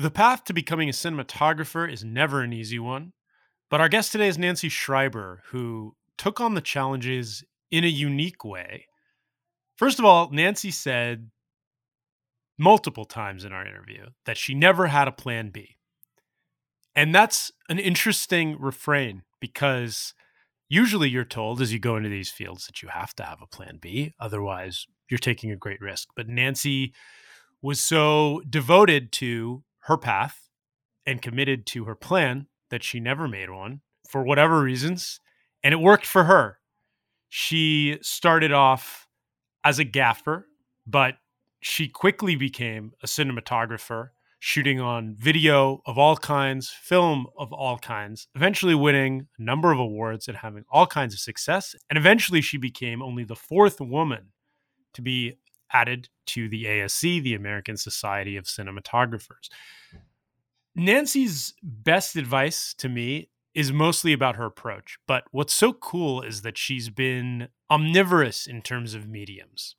The path to becoming a cinematographer is never an easy one, but our guest today is Nancy Schreiber, who took on the challenges in a unique way. First of all, Nancy said multiple times in our interview that she never had a plan B. And that's an interesting refrain because usually you're told as you go into these fields that you have to have a plan B. Otherwise, you're taking a great risk. But Nancy was so devoted to her path and committed to her plan that she never made one for whatever reasons. And it worked for her. She started off as a gaffer, but she quickly became a cinematographer shooting on video of all kinds, film of all kinds, eventually winning a number of awards and having all kinds of success. And eventually, she became only the fourth woman to be added to the ASC, the American Society of Cinematographers. Nancy's best advice to me is mostly about her approach. But what's so cool is that she's been omnivorous in terms of mediums.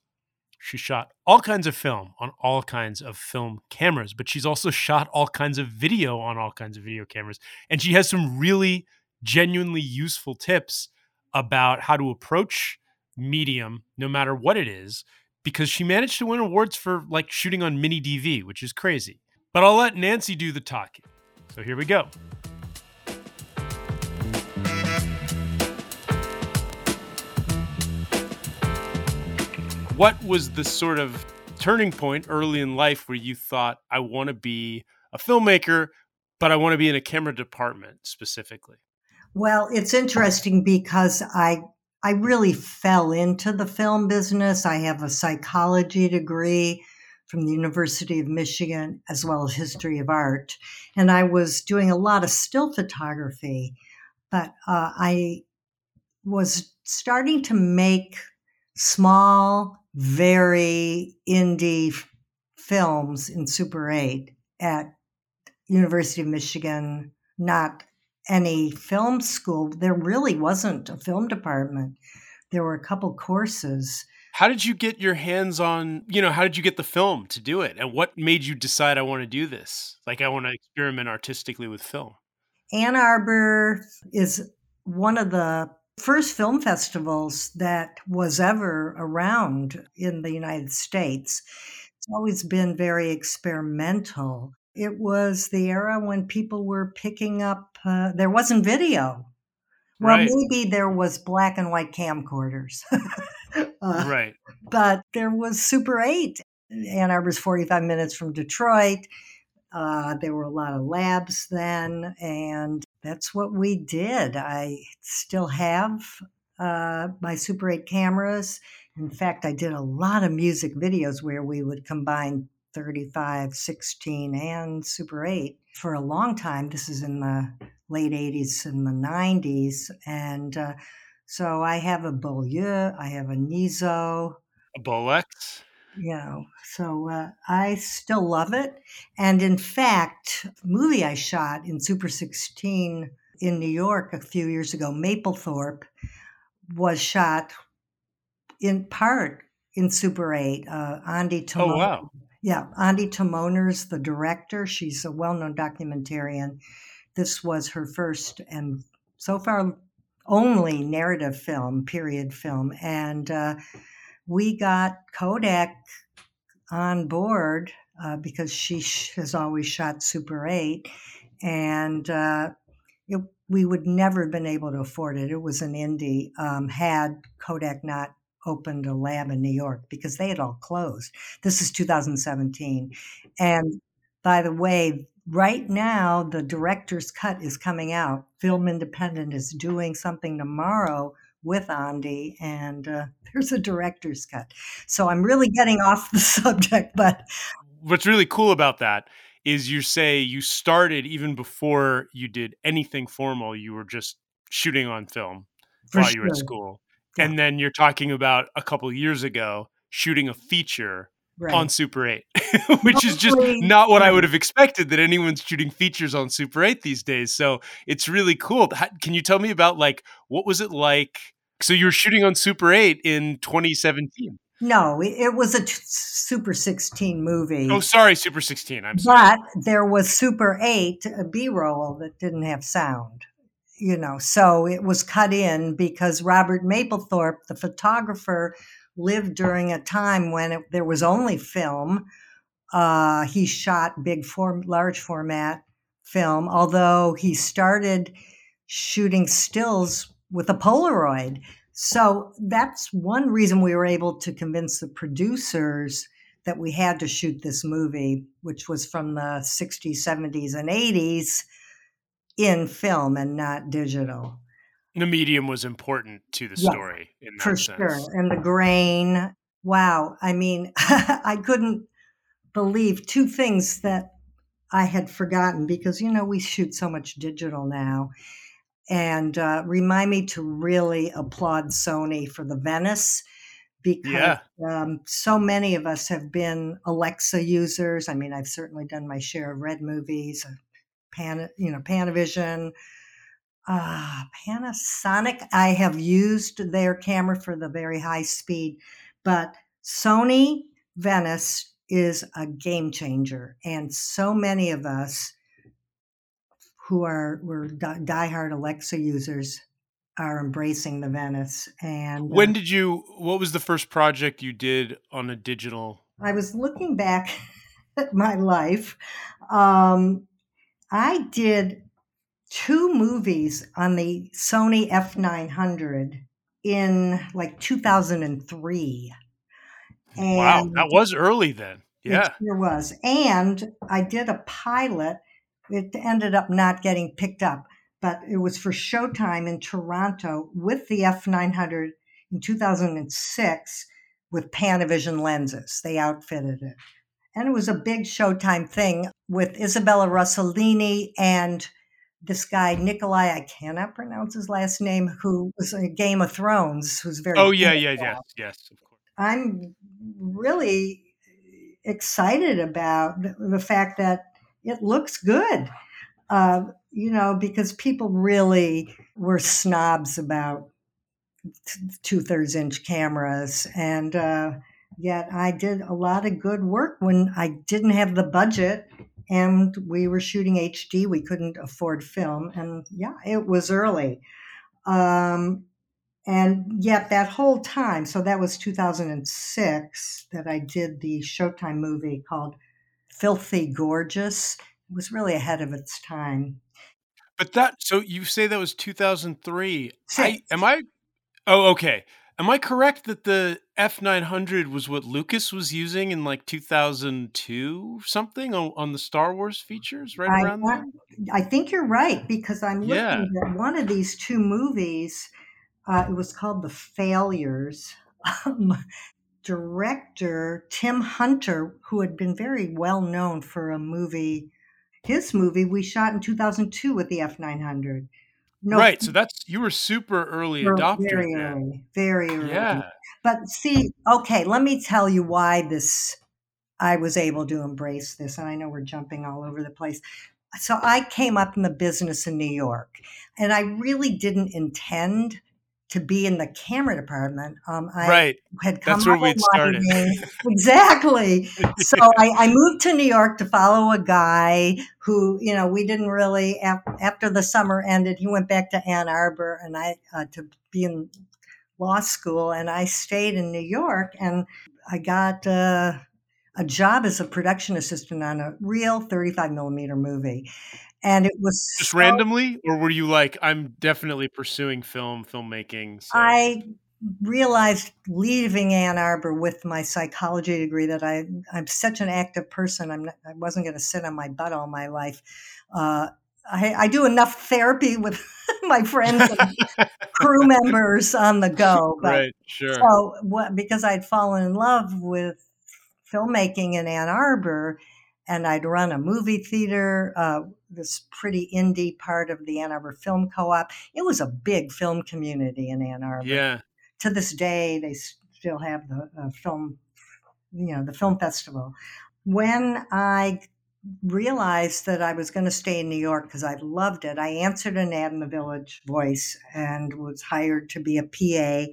She shot all kinds of film on all kinds of film cameras, but she's also shot all kinds of video on all kinds of video cameras. And she has some really genuinely useful tips about how to approach medium, no matter what it is, because she managed to win awards for like shooting on mini DV, which is crazy. But I'll let Nancy do the talking. So here we go. what was the sort of turning point early in life where you thought, I want to be a filmmaker, but I want to be in a camera department specifically? Well, it's interesting because I I really fell into the film business. I have a psychology degree from the University of Michigan as well as history of art, and I was doing a lot of still photography, but uh, I was starting to make small very indie films in Super 8 at University of Michigan, not any film school. There really wasn't a film department. There were a couple courses. How did you get your hands on, you know, how did you get the film to do it? And what made you decide I want to do this? Like I want to experiment artistically with film. Ann Arbor is one of the first film festivals that was ever around in the United States. It's always been very experimental. It was the era when people were picking up, uh, there wasn't video. Well, right. maybe there was black and white camcorders. uh, right. But there was Super 8. Ann Arbor's 45 minutes from Detroit. Uh, there were a lot of labs then, and that's what we did. I still have uh, my Super 8 cameras. In fact, I did a lot of music videos where we would combine 35, 16, and Super 8 for a long time. This is in the late 80s and the 90s. And uh, so I have a Beaulieu, I have a Nizo. A Bolex? you know so uh, i still love it and in fact movie i shot in super 16 in new york a few years ago Mapplethorpe was shot in part in super 8 uh, Ondi Timoner, oh wow yeah Ondi Timoner's the director. She's a well-known documentarian. This was her first and so far only narrative film period film. And uh, we got Kodak on board uh, because she sh- has always shot Super 8, and uh, it, we would never have been able to afford it. It was an indie, um, had Kodak not opened a lab in New York because they had all closed. This is 2017. And by the way, right now, the director's cut is coming out. Film Independent is doing something tomorrow with Ondi, and uh, there's a director's cut. So I'm really getting off the subject, but what's really cool about that is you say you started even before you did anything formal. You were just shooting on film For while sure. you were at school, yeah. and then you're talking about a couple years ago shooting a feature Right. on Super 8, which is just not what I would have expected that anyone's shooting features on Super 8 these days. So it's really cool. Can you tell me about like what was it like? So you were shooting on Super 8 in 2017. No, it, it was a t- Super 16 movie. Oh, sorry, Super 16. I'm sorry. But there was Super 8, a B roll that didn't have sound. You know, so it was cut in because Robert Mapplethorpe, the photographer, lived during a time when it, there was only film. Uh, he shot big form, large format film, although he started shooting stills with a Polaroid. So that's one reason we were able to convince the producers that we had to shoot this movie, which was from the 60s, 70s, and 80s in film and not digital. The medium was important to the Yeah, story in that For sense. sure. And the grain. Wow. I mean, I couldn't believe two things that I had forgotten because, you know, we shoot so much digital now. And uh, remind me to really applaud Sony for the Venice because Yeah. um, so many of us have been Alexa users. I mean, I've certainly done my share of red movies, uh, Pan, you know, Panavision, uh, Panasonic. I have used their camera for the very high speed, but Sony Venice is a game changer, and so many of us who are were die- diehard Alexa users are embracing the Venice. And uh, When did you, what was the first project you did on a digital? I was looking back at my life. Um, I did two movies on the Sony F900 in like 2003. And wow, that was early then. Yeah. It sure was. And I did a pilot. It ended up not getting picked up, but it was for Showtime in Toronto with the F900 in 2006 with Panavision lenses. They outfitted it. And it was a big Showtime thing with Isabella Rossellini and this guy, Nikolai, I cannot pronounce his last name, who was in Game of Thrones, who's very Oh, yeah, good yeah, yes, yes, of course. I'm really excited about the, the fact that it looks good. Uh, you know, because people really were snobs about two thirds inch cameras. And uh, yet I did a lot of good work when I didn't have the budget and we were shooting HD. We couldn't afford film. And yeah, it was early. Um, and yet that whole time, so that was 2006 that I did the Showtime movie called Filthy Gorgeous. It was really ahead of its time. But that, so you say that was 2003. I, am I, oh, okay. Am I correct that the F900 was what Lucas was using in like 2002 something on, on the Star Wars features right I, around then? I think you're right because I'm looking Yeah. at one of these two movies. Uh, it was called The Failures. Um, director Tim Hunter, who had been very well known for a movie, his movie we shot in 2002 with the F900. No, right. So that's, you were super early adopter very then. early, very early. Yeah. But see, okay, let me tell you why this I was able to embrace this. And I know we're jumping all over the place. So I came up in the business in New York, and I really didn't intend to be in the camera department. Um, I right. had come That's where we'd started. exactly. So I, I moved to New York to follow a guy who, you know, we didn't really. After the summer ended, he went back to Ann Arbor, and I uh, to be in law school, and I stayed in New York, and I got uh, a job as a production assistant on a real 35 millimeter movie, and it was Just so- randomly? Or were you like, I'm definitely pursuing film, filmmaking? So. I realized leaving Ann Arbor with my psychology degree that I I'm such an active person. I'm not, I wasn't going to sit on my butt all my life. Uh, I, I do enough therapy with my friends and crew members on the go, but right. Sure. so what, because I'd fallen in love with filmmaking in Ann Arbor, and I'd run a movie theater, uh, this pretty indie part of the Ann Arbor Film Co-op. It was a big film community in Ann Arbor. yeah. To this day, they still have the uh, film, you know, the film festival. When I realized that I was going to stay in New York because I loved it, I answered an ad in the Village Voice and was hired to be a PA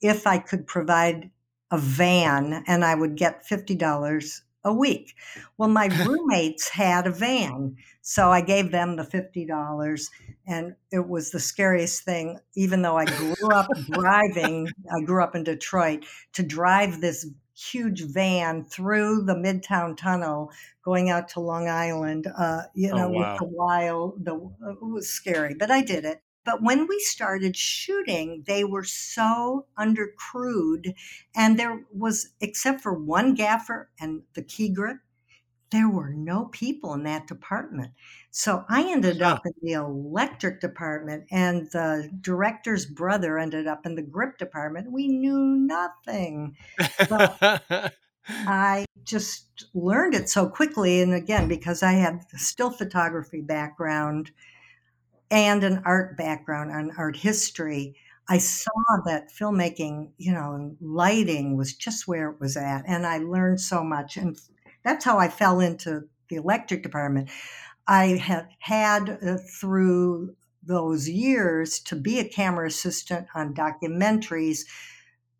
if I could provide a van and I would get $50 a week. Well, my roommates had a van. So I gave them the $50 and it was the scariest thing even though I grew up driving I grew up in Detroit to drive this huge van through the Midtown Tunnel going out to Long Island uh, you oh, know oh, wow. with the wild the it was scary but I did it but when we started shooting, they were so undercrewed, and there was, except for one gaffer and the key grip, there were no people in that department. So I ended up in the electric department, and the director's brother ended up in the grip department. We knew nothing. I just learned it so quickly. And again, because I had still photography background, and an art background on art history, I saw that filmmaking, you know, lighting was just where it was at. And I learned so much. And that's how I fell into the electric department. I had had uh, through those years to be a camera assistant on documentaries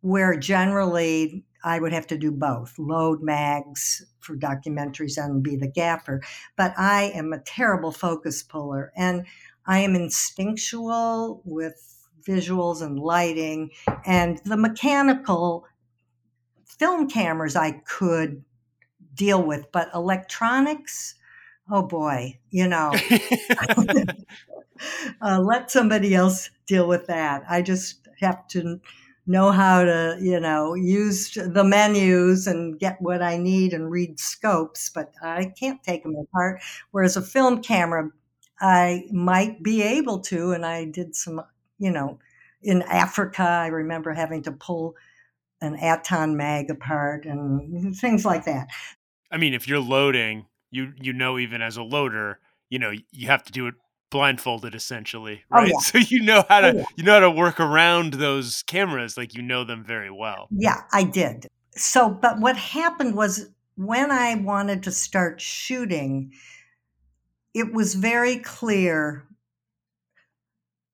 where generally I would have to do both load mags for documentaries and be the gaffer. But I am a terrible focus puller. And I am instinctual with visuals and lighting, and the mechanical film cameras I could deal with, but electronics, oh boy, you know, uh, let somebody else deal with that. I just have to know how to, you know, use the menus and get what I need and read scopes, but I can't take them apart. Whereas a film camera, I might be able to. And I did some, you know, in Africa, I remember having to pull an Aton mag apart and things like that. I mean, if you're loading, you you know even as a loader, you know, you have to do it blindfolded essentially, oh, right? Oh, yeah. So you know how to oh, yeah. you know how to work around those cameras like you know them very well. Yeah, I did. So but what happened was when I wanted to start shooting, it was very clear.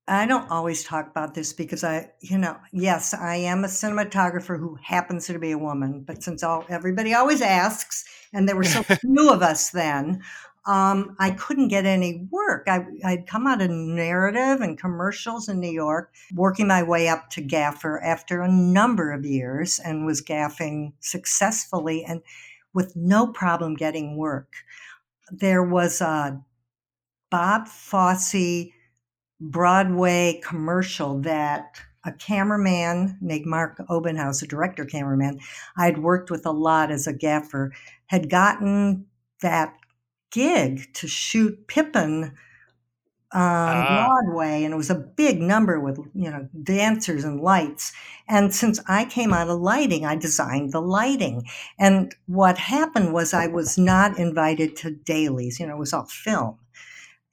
I don't always talk about this because I, you know, yes, I am a cinematographer who happens to be a woman, but since all everybody always asks, and there were so few of us then, um, I couldn't get any work. I, I'd come out of narrative and commercials in New York, working my way up to gaffer after a number of years, and was gaffing successfully and with no problem getting work. There was a Bob Fosse Broadway commercial that a cameraman named Mark Obenhaus, a director cameraman, I'd worked with a lot as a gaffer, had gotten that gig to shoot Pippin on ah. Broadway, and it was a big number with you know dancers and lights. And since I came out of lighting, I designed the lighting. And what happened was I was not invited to dailies. You know, it was all film.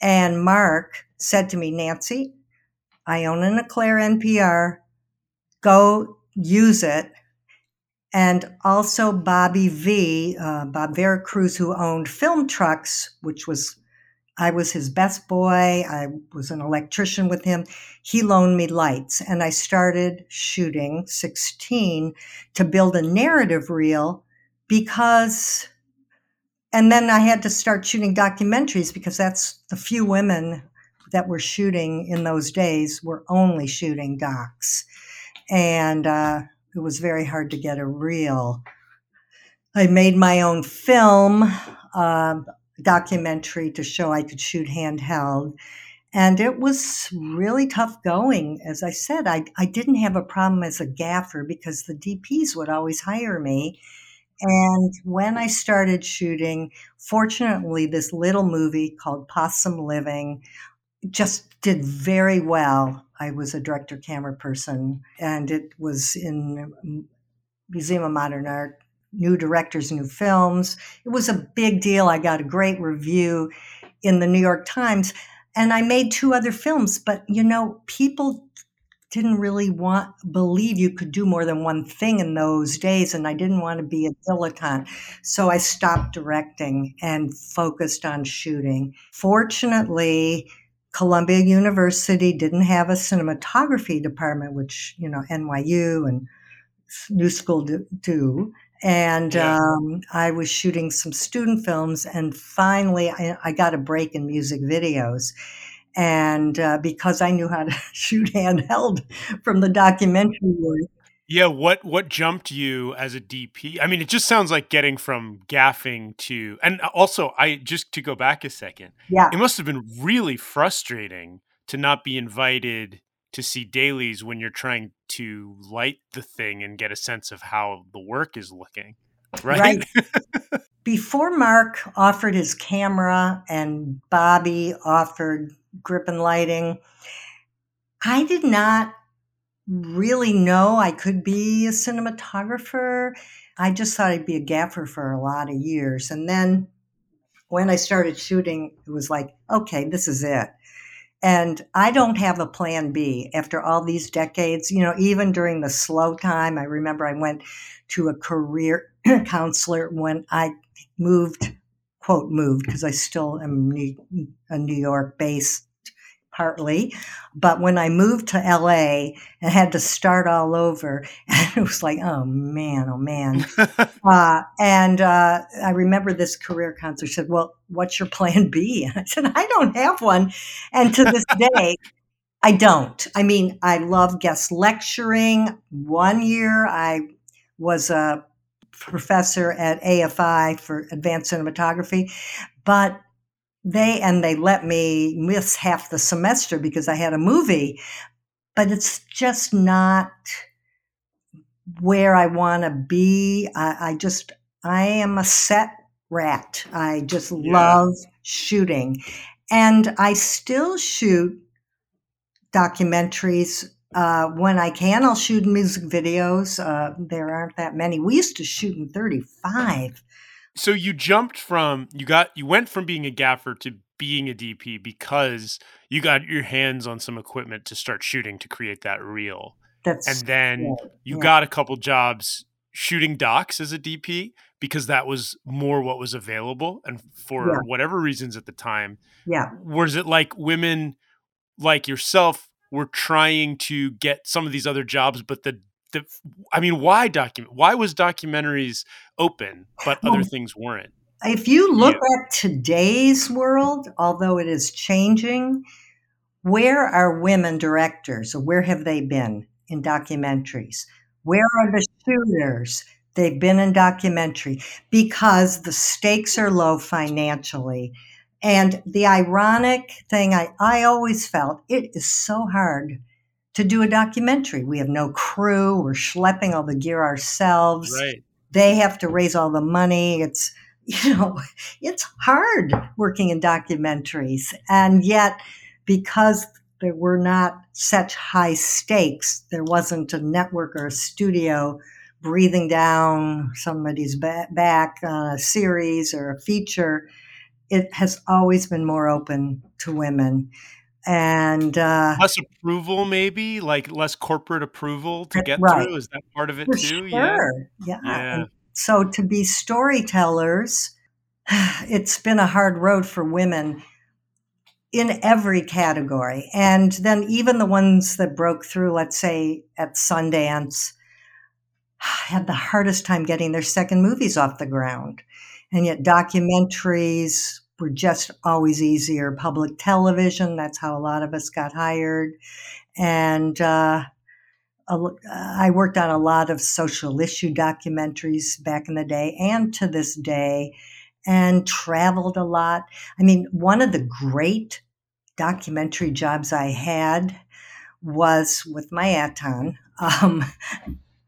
And Mark said to me, Nancy, I own an Eclair NPR. Go use it. And also Bobby V, uh, Bob Veracruz, who owned Film Trucks, which was, I was his best boy. I was an electrician with him. He loaned me lights. And I started shooting 16 to build a narrative reel because and then I had to start shooting documentaries because that's the few women that were shooting in those days were only shooting docs. And uh, it was very hard to get a reel. I made my own film uh, documentary to show I could shoot handheld. And it was really tough going. As I said, I, I didn't have a problem as a gaffer because the DPs would always hire me and when I started shooting, fortunately, this little movie called Possum Living just did very well. I was a director camera person, and it was in Museum of Modern Art, new directors, new films. It was a big deal. I got a great review in the New York Times. And I made two other films, but you know, people didn't really want believe you could do more than one thing in those days and I didn't want to be a dilettante. So I stopped directing and focused on shooting. Fortunately, Columbia University didn't have a cinematography department which, you know, NYU and New School do, do and um, I was shooting some student films, and finally I, I got a break in music videos. And uh, because I knew how to shoot handheld from the documentary work, yeah, what what jumped you as a DP? I mean, it just sounds like getting from gaffing to and also I just to go back a second. Yeah. It must have been really frustrating to not be invited to see dailies when you're trying to light the thing and get a sense of how the work is looking. Right. right. Before Mark offered his camera and Bobby offered grip and lighting, I did not really know I could be a cinematographer. I just thought I'd be a gaffer for a lot of years. And then when I started shooting, it was like, okay, this is it. And I don't have a plan B after all these decades. You know, even during the slow time, I remember I went to a career counselor when I moved, quote, moved, because I still am a New York based partly. But when I moved to LA and had to start all over, and it was like, oh man, oh man. uh, and uh, I remember this career counselor said, Well, what's your plan B? And I said, I don't have one. And to this day, I don't. I mean, I love guest lecturing. One year I was a professor at AFI for advanced cinematography, but they and they let me miss half the semester because I had a movie, but it's just not where I want to be. I, I, just I am a set rat. I just yeah. love shooting, and I still shoot documentaries uh, when I can. I'll shoot music videos. Uh, there aren't that many. We used to shoot in thirty five so you jumped from you got you went from being a gaffer to being a DP because you got your hands on some equipment to start shooting to create that reel. That's and then yeah, you yeah. got a couple jobs shooting docs as a DP because that was more what was available and for yeah. whatever reasons at the time. Yeah. Was it like women like yourself were trying to get some of these other jobs but the the I mean, why document? Why was documentaries open, but other things weren't? If you look yeah. at today's world, although it is changing, where are women directors, or where have they been in documentaries? Where are the shooters? They've been in documentary because the stakes are low financially. And the ironic thing I, I always felt it is so hard to do a documentary. We have no crew. We're schlepping all the gear ourselves. Right. They have to raise all the money. It's, you know, it's hard working in documentaries. And yet, because there were not such high stakes, there wasn't a network or a studio breathing down somebody's back on a series or a feature. It has always been more open to women and uh, less approval, maybe like less corporate approval to get right. through. Is that part of it For too? Sure. Yeah, yeah. yeah. So to be storytellers, it's been a hard road for women in every category, and then even the ones that broke through, let's say at Sundance, had the hardest time getting their second movies off the ground, and yet documentaries were just always easier. Public television, that's how a lot of us got hired. And uh, I worked on a lot of social issue documentaries back in the day and to this day, and traveled a lot. I mean, one of the great documentary jobs I had was with my Aton. Um,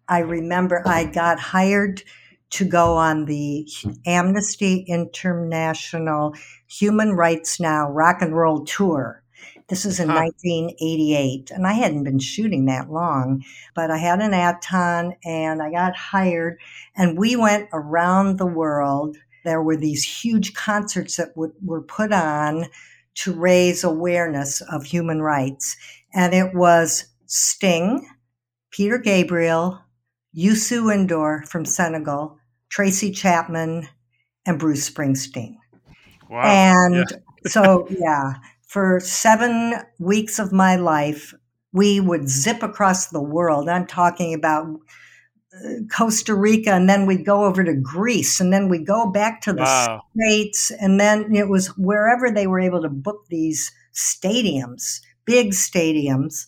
I remember I got hired to go on the Amnesty International Human Rights Now rock and roll tour. This is in huh. 1988, and I hadn't been shooting that long, but I had an Aton and I got hired, and we went around the world. There were these huge concerts that w- were put on to raise awareness of human rights, and it was Sting, Peter Gabriel, Youssou N'Dour from Senegal, Tracy Chapman, and Bruce Springsteen. Wow. And yeah. so, yeah, for seven weeks of my life, we would zip across the world. I'm talking about Costa Rica, and then we'd go over to Greece, and then we'd go back to the Wow. States, and then it was wherever they were able to book these stadiums, big stadiums,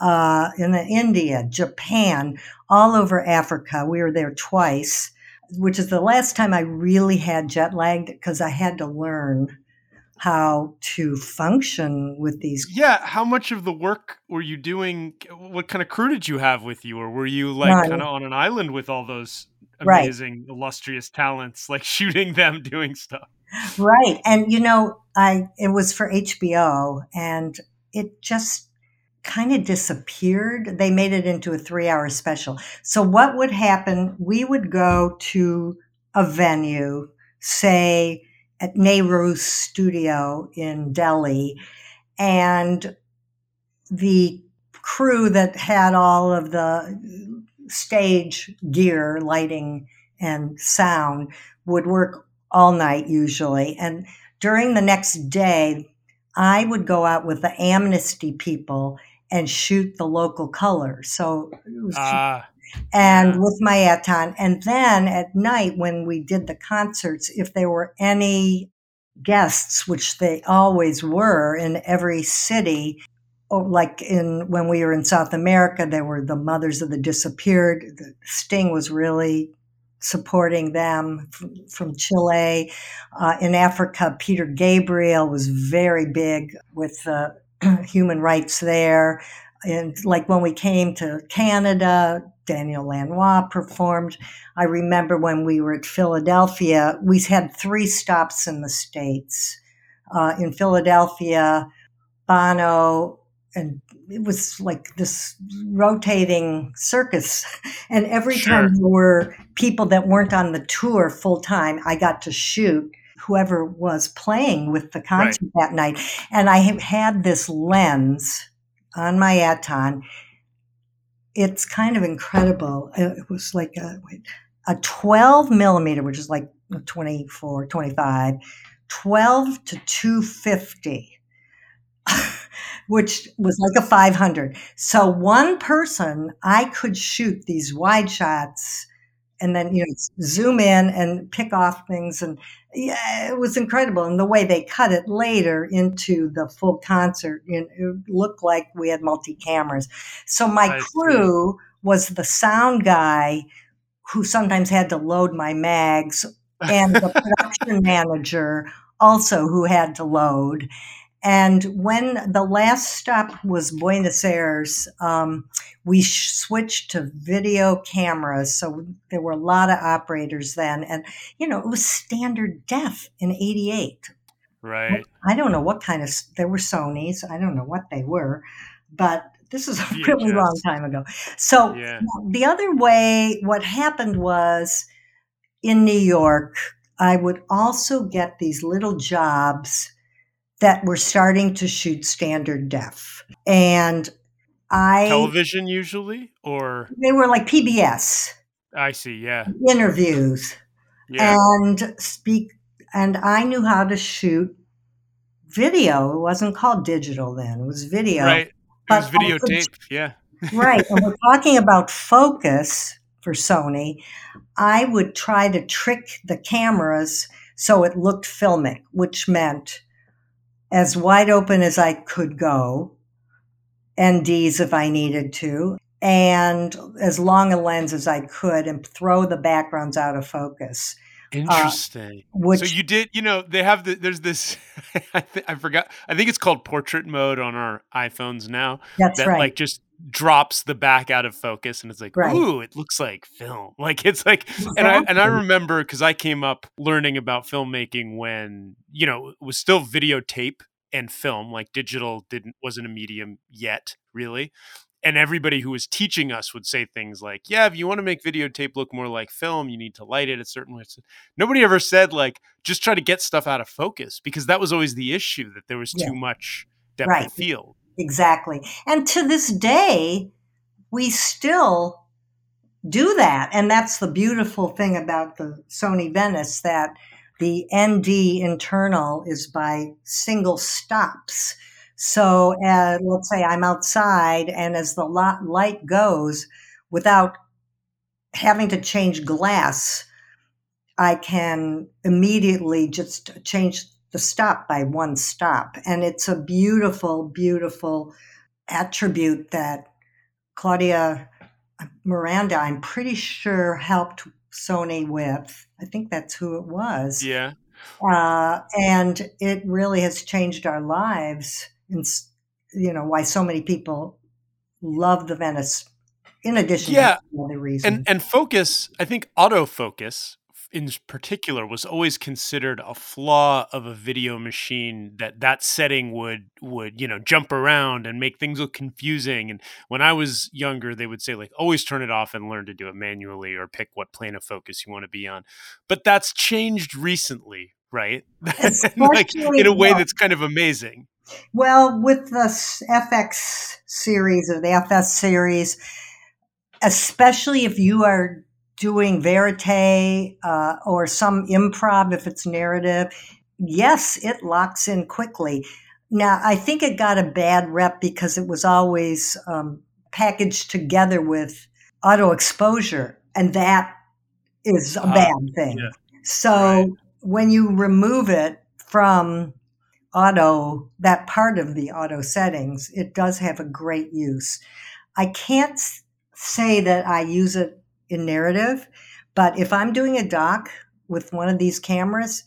uh, in India, Japan, all over Africa. We were there twice, which is the last time I really had jet lagged because I had to learn how to function with these Yeah, how much of the work were you doing? What kind of crew did you have with you, or were you like None. kind of on an island with all those Right. amazing, illustrious talents, like shooting them doing stuff? Right. And you know, I it was for HBO and it just kind of disappeared. They made it into a 3-hour special. So what would happen, we would go to a venue, say at Nehru's studio in Delhi, and the crew that had all of the stage gear, lighting and sound would work all night usually. And during the next day, I would go out with the amnesty people and shoot the local colors. So it was Ah, and with my Aton. And then at night, when we did the concerts, if there were any guests, which they always were in every city, or like in when we were in South America, there were the Mothers of the Disappeared. The Sting was really supporting them from, from Chile. Uh, in Africa, Peter Gabriel was very big with uh, human rights there. And like when we came to Canada, Daniel Lanois performed. I remember when we were at Philadelphia, we had three stops in the States. Uh, in Philadelphia, Bono, and it was like this rotating circus. And every Sure. time there were people that weren't on the tour full time, I got to shoot whoever was playing with the concert that night. And I have had this lens on my Aton. It's kind of incredible. It was like a, a 12 millimeter, which is like 24, 25, 12 to 250, which was like a 500. So one person, I could shoot these wide shots and then, you know, zoom in and pick off things. And yeah, it was incredible. And the way they cut it later into the full concert, you know, it looked like we had multi cameras. So my I see. crew was the sound guy who sometimes had to load my mags and the production manager also who had to load. And when the last stop was Buenos Aires, um, we sh- switched to video cameras. So there were a lot of operators then. And, you know, it was standard def in 88. right. I don't know what kind of, there were Sony's. I don't know what they were, but this is a really long time ago. So Yeah. the other way, what happened was in New York, I would also get these little jobs that were starting to shoot standard def. And I, Television usually, or they were like PBS I see. Yeah. interviews Yeah. and speak, and I knew how to shoot video. It wasn't called digital then, it was video. right. It but was I could videotape. Yeah. right. And we're talking about focus for Sony. I would try to trick the cameras so it looked filmic, which meant as wide open as I could go, NDs if I needed to, and as long a lens as I could, and throw the backgrounds out of focus. Uh, Interesting. Which so you did, you know, they have the, there's this, I, th- I forgot, I think it's called portrait mode on our iPhones now that's that right. like just drops the back out of focus and it's like, Right. ooh, it looks like film. Like it's like, and I, and I remember cause I came up learning about filmmaking when, you know, it was still videotape and film, like digital didn't, wasn't a medium yet really. And everybody who was teaching us would say things like, yeah, if you want to make videotape look more like film, you need to light it a certain way. Nobody ever said like, just try to get stuff out of focus because that was always the issue that there was Yeah. too much depth Right. of field. Exactly. And to this day, we still do that. And that's the beautiful thing about the Sony Venice that the ND internal is by single stops. So uh, let's say I'm outside, and as the light goes, without having to change glass, I can immediately just change the stop by one stop. And it's a beautiful, beautiful attribute that Claudio Miranda, I'm pretty sure, helped Sony with. I think that's who it was. Yeah. Uh, and it really has changed our lives. And, you know, why so many people love the Venice in addition yeah. to other reasons. And, and focus, I think autofocus in particular was always considered a flaw of a video machine that that setting would would you know jump around and make things look confusing and when i was younger they would say like always turn it off and learn to do it manually or pick what plane of focus you want to be on but that's changed recently right like in a way that's kind of amazing well with the fx series or the fs series especially if you are doing verite uh, or some improv if it's narrative, yes, it locks in quickly. Now, I think it got a bad rep because it was always um, packaged together with auto exposure, and that is a uh, bad thing. Yeah. So right. when you remove it from auto, that part of the auto settings, it does have a great use. I can't say that I use it in narrative. But if I'm doing a doc with one of these cameras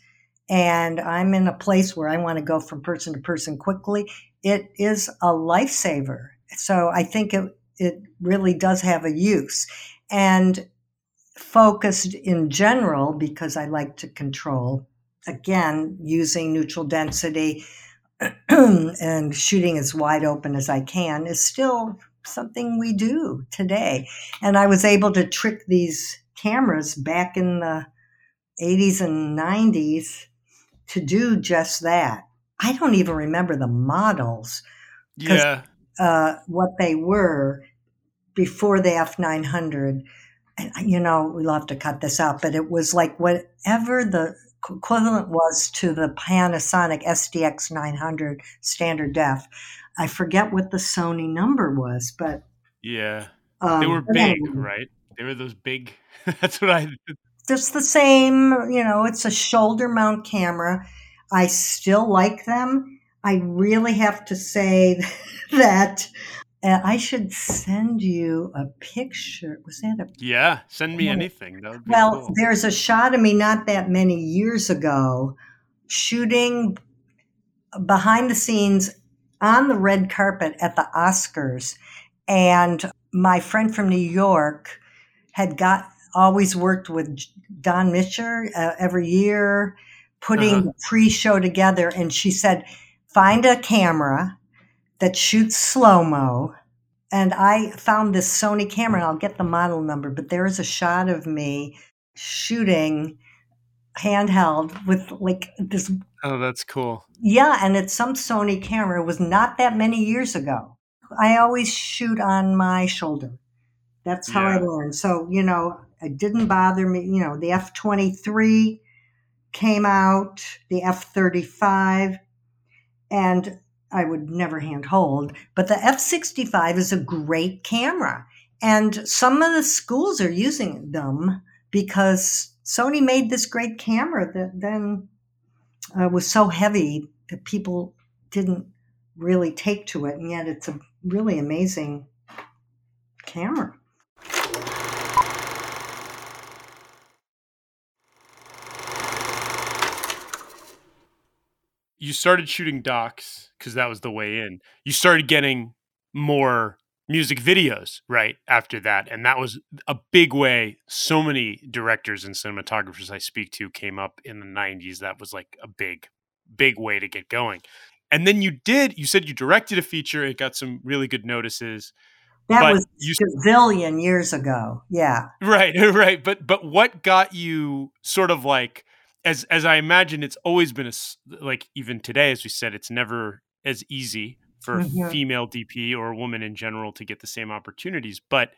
and I'm in a place where I want to go from person to person quickly, it is a lifesaver. So I think it, it really does have a use. And focused in general, because I like to control, again, using neutral density and shooting as wide open as I can is still something we do today. And I was able to trick these cameras back in the 80s and 90s to do just that. I don't even remember the models. Yeah. Uh, what they were before the F900. And, you know, we'll have to cut this out, but it was like whatever the equivalent was to the Panasonic SDX 900 standard def. I forget what the Sony number was, but yeah, um, they were big, right? They were those big. that's what I. Just the same, you know. It's a shoulder mount camera. I still like them. I really have to say that uh, I should send you a picture. Was that a? Yeah, send me anything. well, cool. there's a shot of me not that many years ago shooting behind the scenes on the red carpet at the Oscars. And my friend from New York had got always worked with Don Mischer uh, every year, putting uh-huh. the pre show together. And she said, find a camera that shoots slow mo. And I found this Sony camera, and I'll get the model number, but there is a shot of me shooting handheld with like this. Oh, that's cool. Yeah, and it's some Sony camera. It was not that many years ago. I always shoot on my shoulder. That's how yeah. I learned. So, you know, it didn't bother me. You know, the F 23 came out, the F 35, and I would never hand hold. But the F 65 is a great camera. And some of the schools are using them because Sony made this great camera that then uh, was so heavy that people didn't really take to it, and yet it's a really amazing camera. You started shooting docs because that was the way in. You started getting more music videos right after that and that was a big way so many directors and cinematographers i speak to came up in the 90s that was like a big big way to get going. And then you did you said you directed a feature it got some really good notices that was you, a gazillion years ago yeah. Right right but but what got you sort of like as as i imagine it's always been a like even today as we said it's never as easy for mm-hmm. female DP or a woman in general to get the same opportunities. But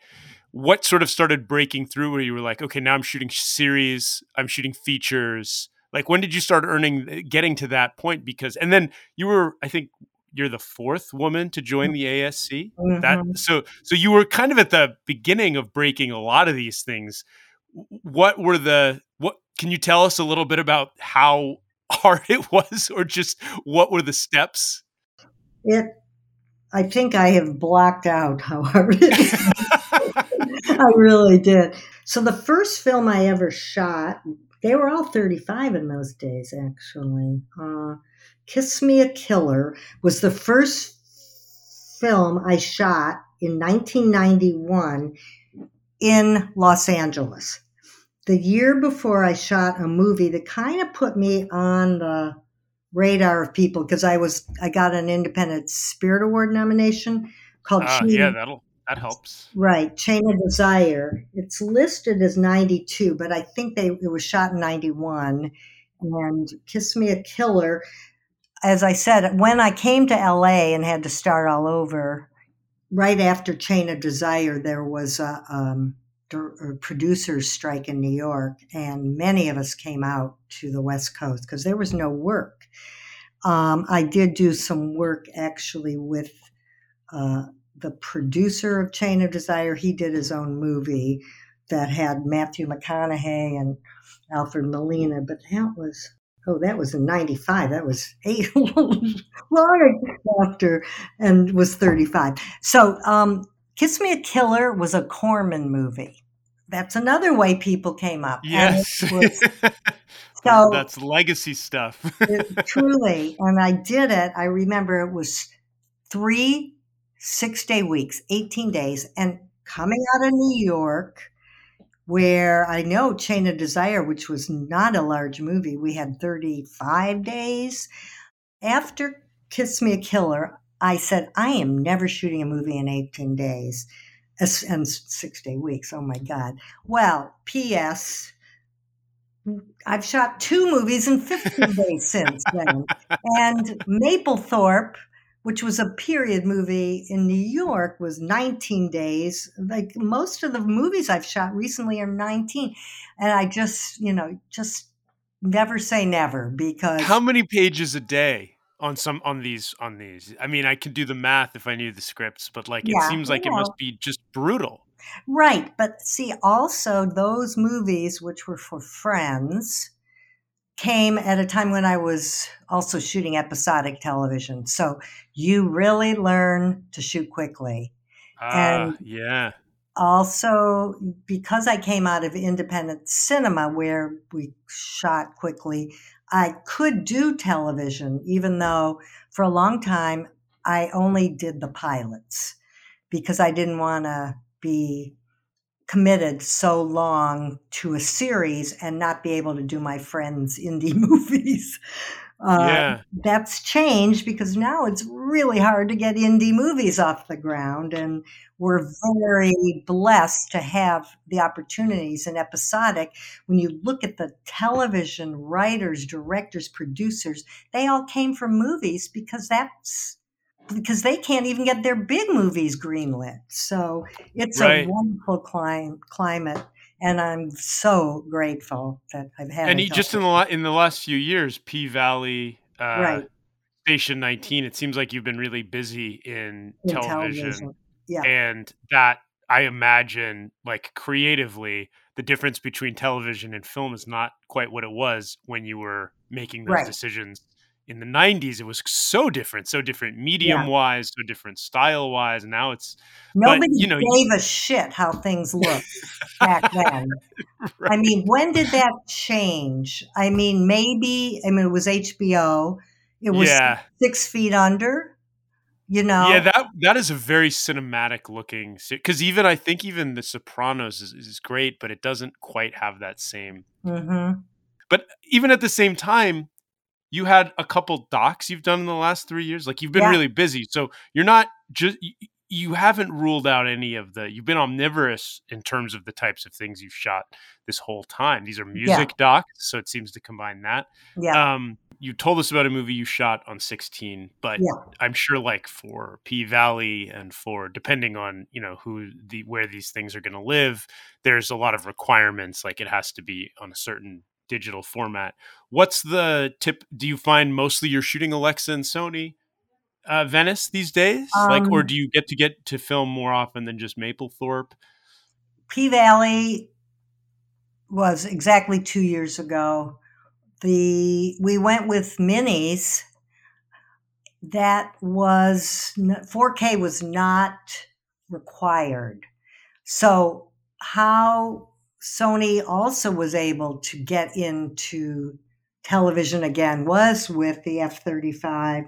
what sort of started breaking through where you were like, okay, now I'm shooting series, I'm shooting features. Like when did you start earning, eh, getting to that point? Because, and then you were, I think, you're the fourth woman to join the ASC. Mhm. That so so you were kind of at the beginning of breaking a lot of these things. What were the what? Can you tell us a little bit about how hard it was, or just what were the steps? It, I think I have blocked out how hard it is. I really did. So the first film I ever shot, they were all 35 in those days, actually. Uh, Kiss Me a Killer was the first film I shot in 1991 in Los Angeles. The year before I shot a movie that kind of put me on the radar of people because I was I got an Independent Spirit Award nomination called Ah, Chain yeah, that'll that helps. Right, Chain of Desire. It's listed as 92, but I think they it was shot in 91. And Kiss Me a Killer. As I said, when I came to LA and had to start all over, right after Chain of Desire, there was a, um, a producers strike in New York, and many of us came out to the West Coast because there was no work. Um, I did do some work actually with uh, the producer of Chain of Desire. He did his own movie that had Matthew McConaughey and Alfred Molina, but that was oh, that was in '95. That was eight long after, and was 35. So, um, Kiss Me a Killer was a Corman movie. That's another way people came up. Yes, was- so that's legacy stuff. it- truly. And I did it. I remember it was three six day weeks, 18 days. And coming out of New York, where I know Chain of Desire, which was not a large movie, we had 35 days. After Kiss Me a Killer, I said, I am never shooting a movie in 18 days and six day weeks. Oh my God. Well, P.S. I've shot two movies in 15 days since then. And Mapplethorpe, which was a period movie in New York, was 19 days. Like most of the movies I've shot recently are 19. And I just, you know, just never say never because How many pages a day on some on these on these? I mean, I could do the math if I knew the scripts, but like it seems like it must be just brutal. Right. But see, also those movies, which were for friends, came at a time when I was also shooting episodic television. So you really learn to shoot quickly. Ah, And- yeah. Also, because I came out of independent cinema where we shot quickly, I could do television, even though for a long time I only did the pilots because I didn't want to be committed so long to a series and not be able to do my friends' indie movies. Uh, yeah. That's changed because now it's really hard to get indie movies off the ground. And we're very blessed to have the opportunities in episodic. When you look at the television writers, directors, producers, they all came from movies because that's because they can't even get their big movies greenlit. So it's Right. a wonderful clim- climate, and I'm so grateful that I've had. And just in the la- in the last few years, P Valley, uh, right Station 19, it seems like you've been really busy in, in television, television. Yeah, and that I imagine like creatively the difference between television and film is not quite what it was when you were making those Right. decisions in the 90s it was so different so different medium wise so different style wise and now it's nobody you know, gave a shit how things looked back then. I mean, when did that change? I mean, maybe I mean it was HBO. It was yeah Six Feet Under. You know, yeah that that is a very cinematic looking because even i think even the sopranos is, is great but it doesn't quite have that same hmm but even at the same time you had a couple docs you've done in the last three years? Like you've been Yeah. really busy so you're not just you, haven't ruled out any of the you've been omnivorous in terms of the types of things you've shot this whole time. These are music docs so it seems to combine that. Yeah, um you told us about a movie you shot on 16 but Yeah. i'm sure like for p valley and for depending on you know who the where these things are going to live there's a lot of requirements like it has to be on a certain digital format what's the tip do you find mostly you're shooting alexa and sony uh, Venice these days? Um, like, or um do you get to get to film more often than just Mapplethorpe? P Valley was exactly two years ago. The we went with minis. That was 4K was not required. So how Sony also was able to get into television again was with the F 35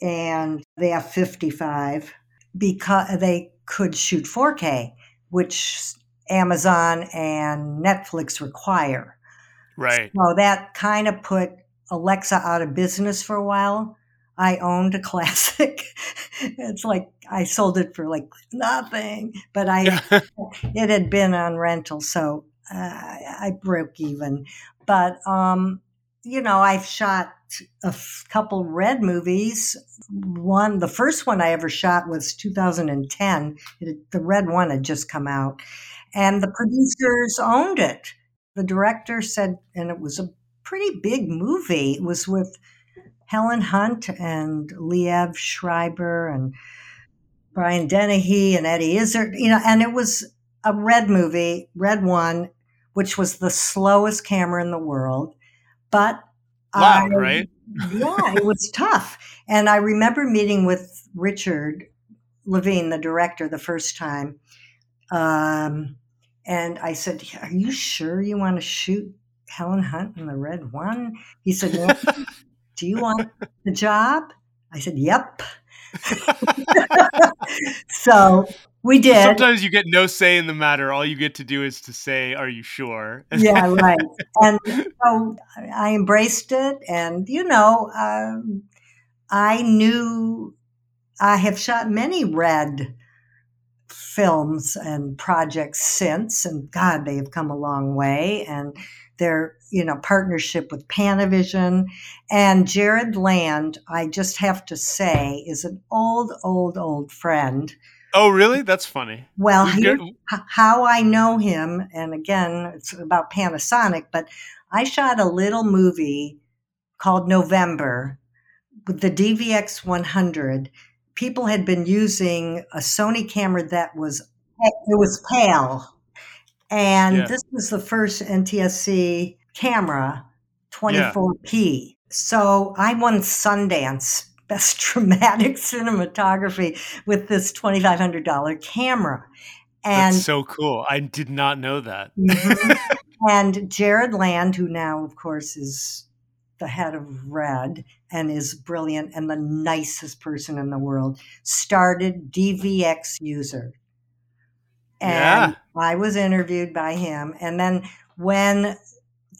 and the F 55 because they could shoot 4K, which Amazon and Netflix require. Right. So that kind of put Alexa out of business for a while. I owned a classic. it's like I sold it for like nothing, but I it had been on rental, so uh, I broke even. But um, you know, I've shot a f- couple red movies. One, the first one I ever shot was 2010. It, the red one had just come out, and the producers owned it. The director said, and it was a pretty big movie. It was with Helen Hunt and Liev Schreiber and Brian Dennehy and Eddie Izzard, you know, and it was a red movie, red one, which was the slowest camera in the world but loud, I, right? yeah, it was tough. And I remember meeting with Richard Levine, the director, the first time. Um, and I said, Are you sure you want to shoot Helen Hunt in the red one? He said, Do you want the job? I said, Yep. so we did. Sometimes you get no say in the matter. All you get to do is to say, "Are you sure?" yeah, right. And so I embraced it, and you know, um, I knew I have shot many red films and projects since, and God, they have come a long way. And their, you know, partnership with Panavision and Jarred Land. I just have to say, is an old, old, old friend Oh, really? That's funny. Well, how I know him, and again, it's about Panasonic, but I shot a little movie called November with the DVX 100. People had been using a Sony camera that was it was pale, and yeah. this was the first NTSC camera, 24p. Yeah. So I won Sundance best dramatic cinematography with this $2,500 camera. And That's so cool. I did not know that. mm-hmm. And Jarred Land, who now, of course, is the head of Red and is brilliant and the nicest person in the world, started DVX User. And yeah. I was interviewed by him. And then when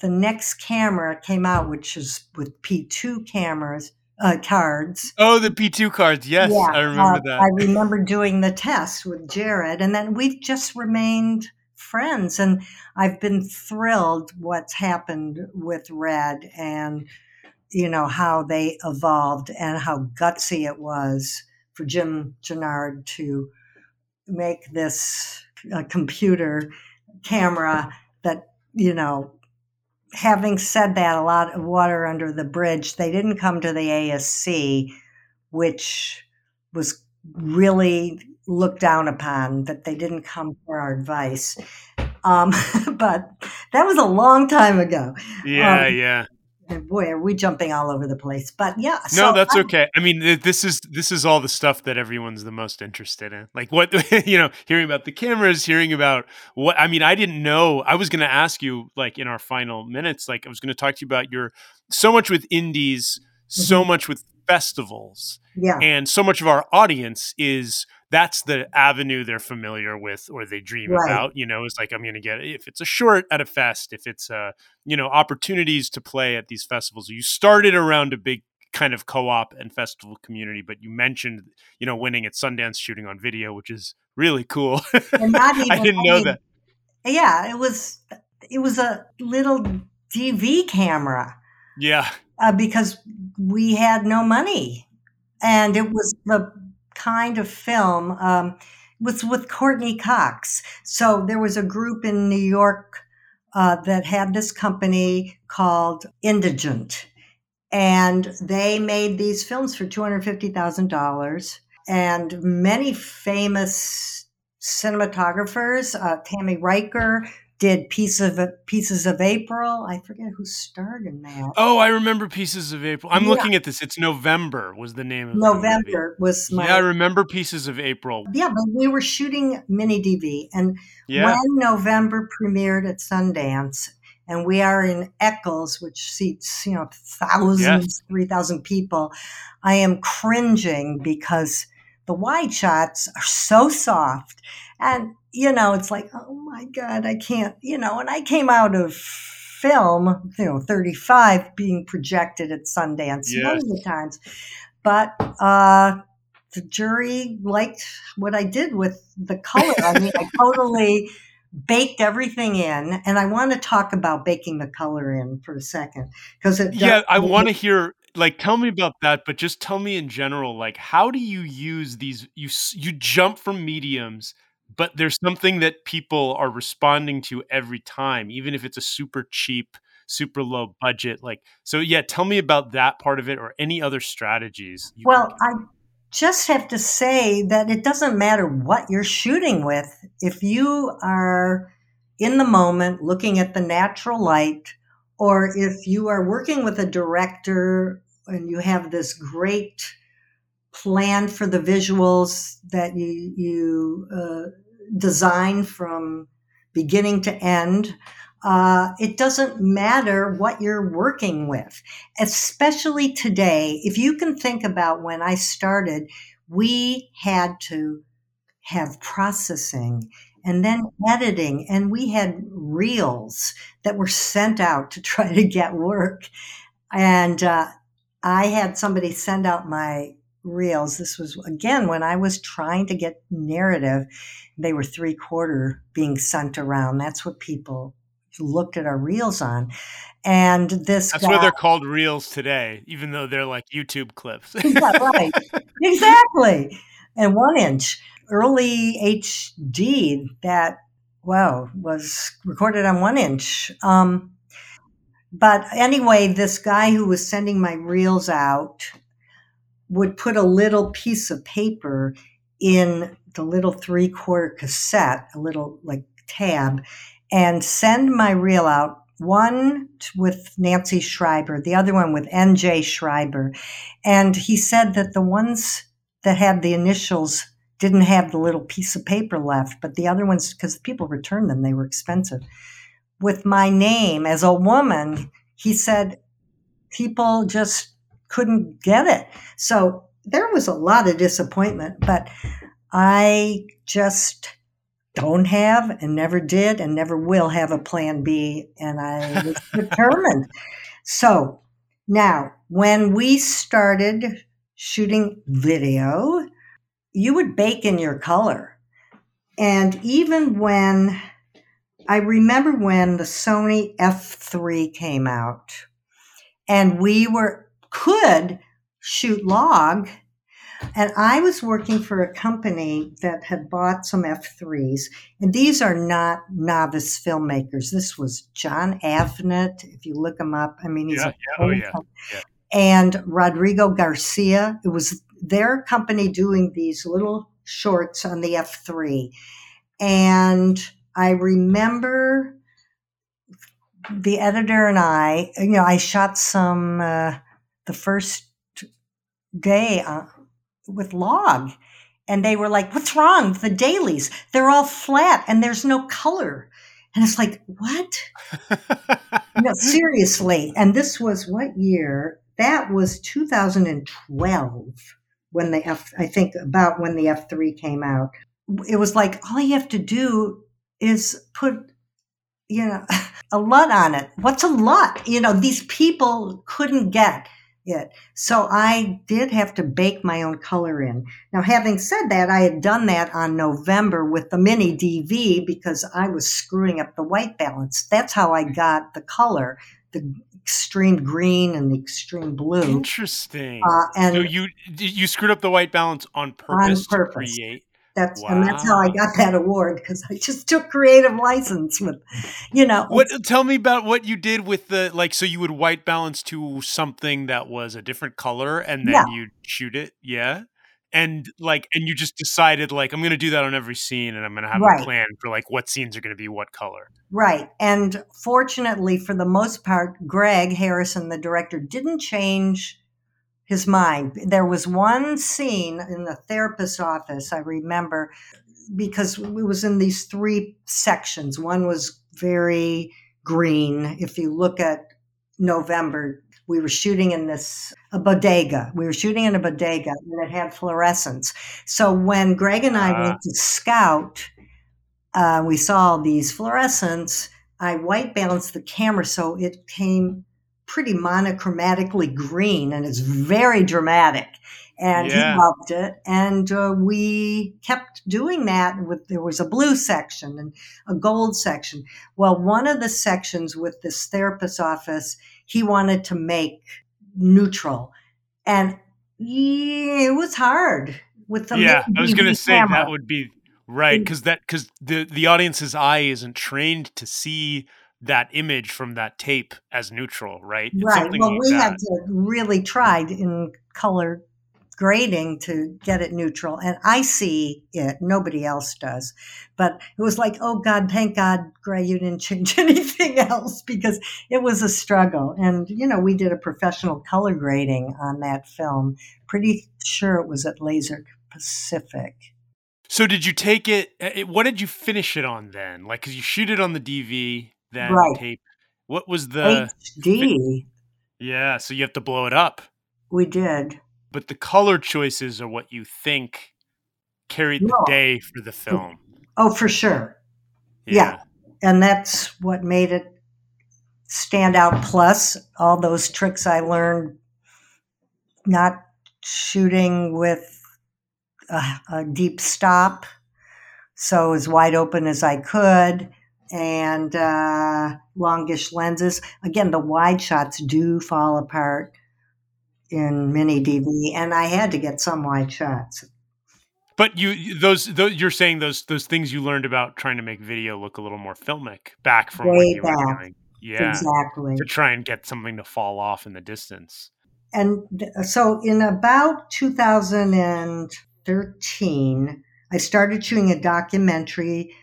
the next camera came out, which is with P2 cameras, uh, cards. Oh, the P2 cards. Yes, yeah, I remember uh, that. I remember doing the test with Jarred, and then we've just remained friends. And I've been thrilled what's happened with Red and, you know, how they evolved and how gutsy it was for Jim Jannard to make this uh, computer camera that, you know, having said that, a lot of water under the bridge, they didn't come to the ASC, which was really looked down upon, that they didn't come for our advice. Um, but that was a long time ago. Yeah, um, yeah boy, are we jumping all over the place? But yeah. So no, that's okay. I mean, this is this is all the stuff that everyone's the most interested in. Like what you know, hearing about the cameras, hearing about what. I mean, I didn't know. I was going to ask you, like in our final minutes, like I was going to talk to you about your so much with indies, mm-hmm. so much with festivals, yeah, and so much of our audience is that's the avenue they're familiar with or they dream right. about you know it's like i'm going to get if it's a short at a fest if it's uh you know opportunities to play at these festivals you started around a big kind of co-op and festival community but you mentioned you know winning at sundance shooting on video which is really cool. Even, i didn't know I mean, that. Yeah it was it was a little dv camera yeah. uh, because we had no money and it was the kind of film um, was with Courteney Cox. So there was a group in New York uh, that had this company called Indigent. and they made these films for $250,000 and many famous cinematographers, uh, Tami Reiker did pieces of pieces of April. I forget who starred in that. Oh, I remember Pieces of April. I'm yeah. looking at this. It's November was the name of November was my Yeah, I remember Pieces of April. Yeah, but we were shooting mini DV and yeah. when November premiered at Sundance and we are in Eccles, which seats, you know, thousands, yes. 3,000 people. I am cringing because the wide shots are so soft and you know, it's like, oh my God, I can't, you know, and I came out of film, you know, 35 being projected at Sundance yes. many times. But uh, the jury liked what I did with the color. I mean, I totally baked everything in. And I want to talk about baking the color in for a second because it. Yeah, I want to hear like tell me about that but just tell me in general like how do you use these you you jump from mediums but there's something that people are responding to every time, even if it's a super cheap, super low budget. Like, so yeah, tell me about that part of it or any other strategies. well, I just have to say that it doesn't matter what you're shooting with. If you are in the moment looking at the natural light, or if you are working with a director and you have this great plan for the visuals that you you uh, design from beginning to end. Uh, it doesn't matter what you're working with, especially today. If you can think about when I started, we had to have processing and then editing, and we had reels that were sent out to try to get work. And uh, I had somebody send out my reels. This was again when I was trying to get narrative. They were three quarter being sent around. That's what people looked at our reels on. And this That's guy, why they're called reels today, even though they're like YouTube clips. yeah, right. Exactly. And one inch. Early HD that wow was recorded on one inch. Um, but anyway, this guy who was sending my reels out would put a little piece of paper in the little three quarter cassette, a little like tab, and send my reel out. One with Nancy Schreiber, the other one with NJ Schreiber. And he said that the ones that had the initials didn't have the little piece of paper left, but the other ones, because people returned them, they were expensive. With my name as a woman, he said people just couldn't get it. So there was a lot of disappointment, but I just don't have and never did and never will have a plan B. And I was determined. So now, when we started shooting video, you would bake in your color. And even when I remember when the Sony F3 came out, and we were could shoot log. And I was working for a company that had bought some F3s. And these are not novice filmmakers. This was Jon Avnet. If you look him up, I mean, he's yeah, a yeah, oh, yeah, yeah. And Rodrigo Garcia. It was their company doing these little shorts on the F3. And I remember the editor and I, you know, I shot some. Uh, the first day uh, with log and they were like what's wrong the dailies? They're all flat and there's no color. And it's like what? No seriously. And this was what year? That was 2012 when the f i think about when the f3 came out. It was like all you have to do is put you know a LUT on it. What's a LUT? You know these people couldn't get it. So I did have to bake my own color in. Now, having said that, I had done that on November with the mini DV because I was screwing up the white balance. That's how I got the color, the extreme green and the extreme blue. Interesting. Uh, and so you you screwed up the white balance on purpose, on purpose. to create. That's and that's how I got that award because I just took creative license with, you know. What? Tell me about what you did with the like. So you would white balance to something that was a different color, and then Yeah. you shoot it. Yeah. And like, and you just decided like, I'm going to do that on every scene, and I'm going to have Right. a plan for like what scenes are going to be what color. Right. And fortunately, for the most part, Greg Harrison, the director, didn't change his mind. There was one scene in the therapist's office, I remember, because it was in these three sections. One was very green. If you look at November, we were shooting in this a bodega. We were shooting in a bodega and it had fluorescence. So when Greg and I Ah. went to scout, uh, we saw these fluorescents. I white balanced the camera so it came pretty monochromatically green and it's very dramatic. And Yeah. he loved it. And uh, we kept doing that with there was a blue section and a gold section. Well, one of the sections with this therapist's office, he wanted to make neutral. And yeah, it was hard with the yeah, I was going to say that would be right Mm. because that because the the audience's eye isn't trained to see that image from that tape as neutral, right? It's Right. Well, like we that. had to really tried in color grading to get it neutral, and I see it. Nobody else does, but it was like, oh God, thank God, Gray, you didn't change anything else because it was a struggle. And you know, we did a professional color grading on that film. Pretty sure it was at Laser Pacific. So did you take it? Eh, eh, what did you finish it on then? Like, because you shoot it on the DV, then Right. tape. What was the? HD. Yeah, so you have to blow it up. We did. But the color choices are what you think carried the day for the film. Oh, for sure. Yeah. and that's what made it stand out plus all those tricks i learned not shooting with a, a deep stop so as wide open as i could and uh, longish lenses again the wide shots do fall apart in mini dv and i had to get some wide shots But you you- those, those you're saying those those things you learned about trying to make video look a little more filmic back from when Way you were back. doing. Yeah. exactly To try and get something to fall off in the distance. and so in about 2013 i started shooting a documentary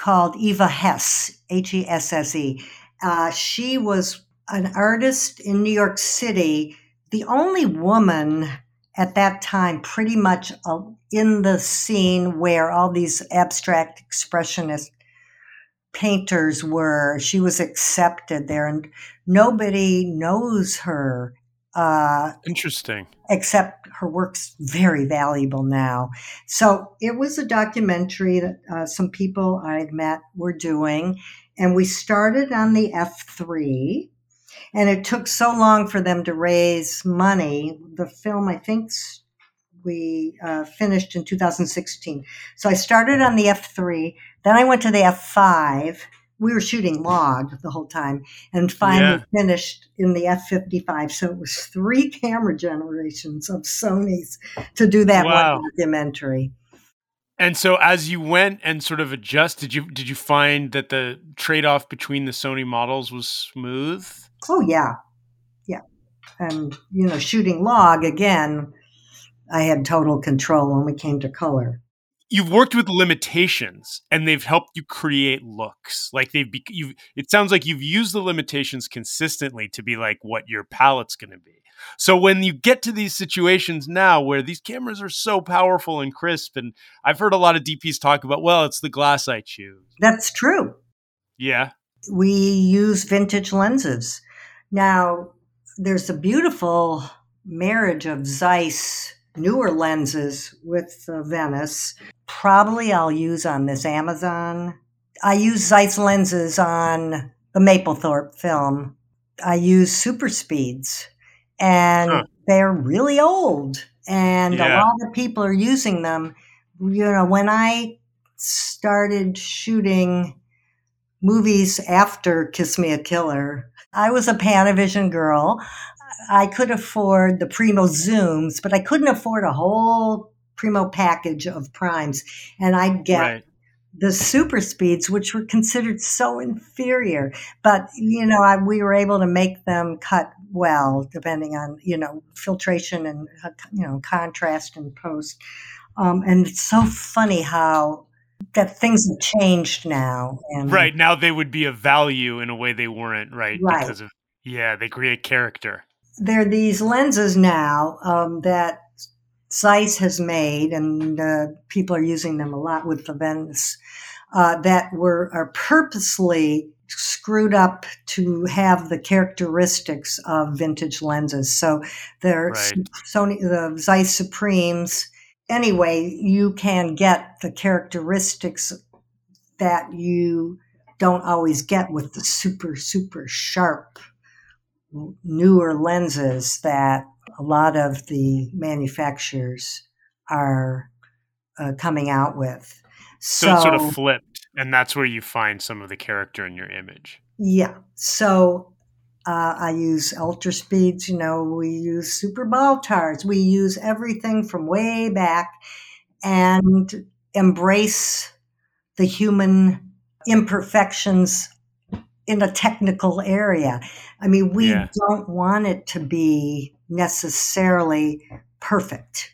called Eva Hesse h-e-s-s-e uh, she was an artist in new york city the only woman at that time pretty much uh, in the scene where all these abstract expressionist painters were she was accepted there and nobody knows her uh, Interesting. except her work's very valuable now. So it was a documentary that uh, some people I'd met were doing, and we started on the F3. And it took so long for them to raise money. The film, I think, we uh, finished in 2016. So I started on the F3, then I went to the F5. We were shooting log the whole time, and finally finished in the F55. So it was three camera generations of Sony's to do that Wow. one documentary. And so as you went and sort of adjust, did you did you find that the trade off between the Sony models was smooth? Oh yeah, yeah, and you know, shooting log again. I had total control when we came to color. You've worked with limitations, and they've helped you create looks. Like they've be, you. It sounds like you've used the limitations consistently to be like what your palette's going to be. So when you get to these situations now where these cameras are so powerful and crisp, and I've heard a lot of DPs talk about, well, it's the glass I choose. That's true. Yeah, we use vintage lenses. Now, there's a beautiful marriage of Zeiss newer lenses with uh, Venice. Probably I'll use on this Amazon. I use Zeiss lenses on the Mapplethorpe film. I use super speeds and Huh. they're really old and a lot of people are using them. You know, when I started shooting movies after Kiss Me a Killer. I was a Panavision girl. I could afford the Primo Zooms, but I couldn't afford a whole primo package of primes, and I'd get Right. the super speeds, which were considered so inferior. But you know, I, we were able to make them cut well, depending on you know filtration and uh, you know contrast and post. Um, and it's so funny how that things have changed now. And Right. Now they would be of value in a way they weren't, right? Right. Because of yeah, they create character. there are these lenses now um, that Zeiss has made, and uh, people are using them a lot with the Venice, uh, that were are purposely screwed up to have the characteristics of vintage lenses. So they're Right. Sony, the Zeiss Supremes. Anyway, you can get the characteristics that you don't always get with the super super sharp newer lenses that a lot of the manufacturers are uh, coming out with. So, So, it's sort of flipped, and that's where you find some of the character in your image. yeah. So uh, I use ultra speeds. You know, we use super Baltars. We use everything from way back, and embrace the human imperfections in a technical area. I mean, we Yeah. don't want it to be necessarily perfect.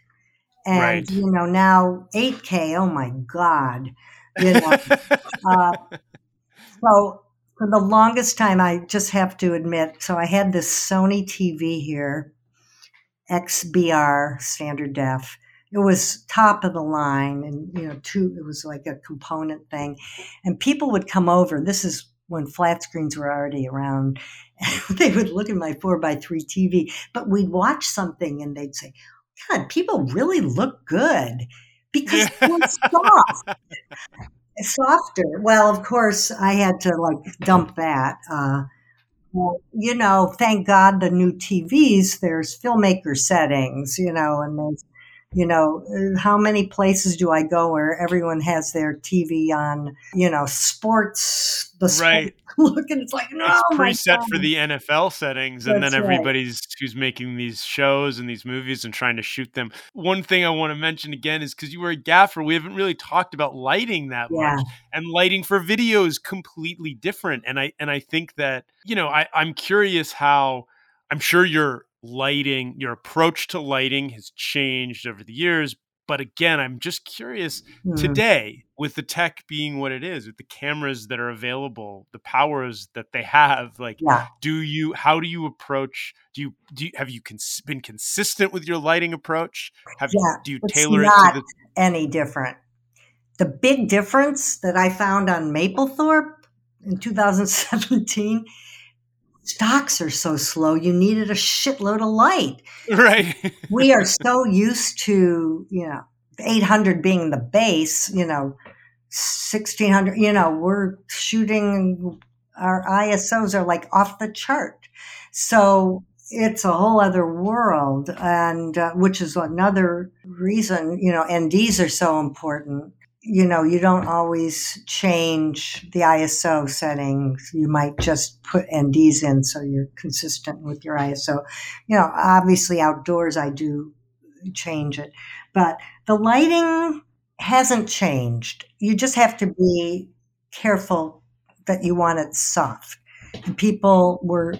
And, Right. you know, now 8K, oh my God. You know, uh, so for the longest time, I just have to admit, so I had this Sony TV here, XBR standard def. It was top of the line, and you know, two. It was like a component thing, and people would come over. This is when flat screens were already around. they would look at my four by three TV, but we'd watch something, and they'd say, "God, people really look good." Because it's soft softer. Well, of course, I had to like dump that. Uh, well, you know, thank God the new TVs, there's filmmaker settings, you know, and there's, you know, how many places do I go where everyone has their TV on, you know, sports, the sport Right. look, and it's like, no, it's preset for the NFL settings, and That's then right. everybody's who's making these shows and these movies and trying to shoot them. One thing I want to mention again is because you were a gaffer, we haven't really talked about lighting that Yeah, much, and lighting for video is completely different. And I and I think that you know I I'm curious how I'm sure your lighting, your approach to lighting has changed over the years. But again, I'm just curious Mm. today with the tech being what it is with the cameras that are available the powers that they have like yeah. do you how do you approach do you do you, have you cons- been consistent with your lighting approach have you Yeah, do you tailor it not to the any different. The big difference that I found on Mapplethorpe in 2017 stocks are so slow, you needed a shitload of light. right We are so used to, you know, 800 being the base, you know, 1600, you know, we're shooting, our ISOs are like off the chart. So it's a whole other world, and uh, which is another reason, you know, NDs are so important. You know, you don't always change the ISO settings. You might just put NDs in so you're consistent with your ISO. You know, obviously outdoors I do change it, but the lighting hasn't changed. You just have to be careful that you want it soft. And people were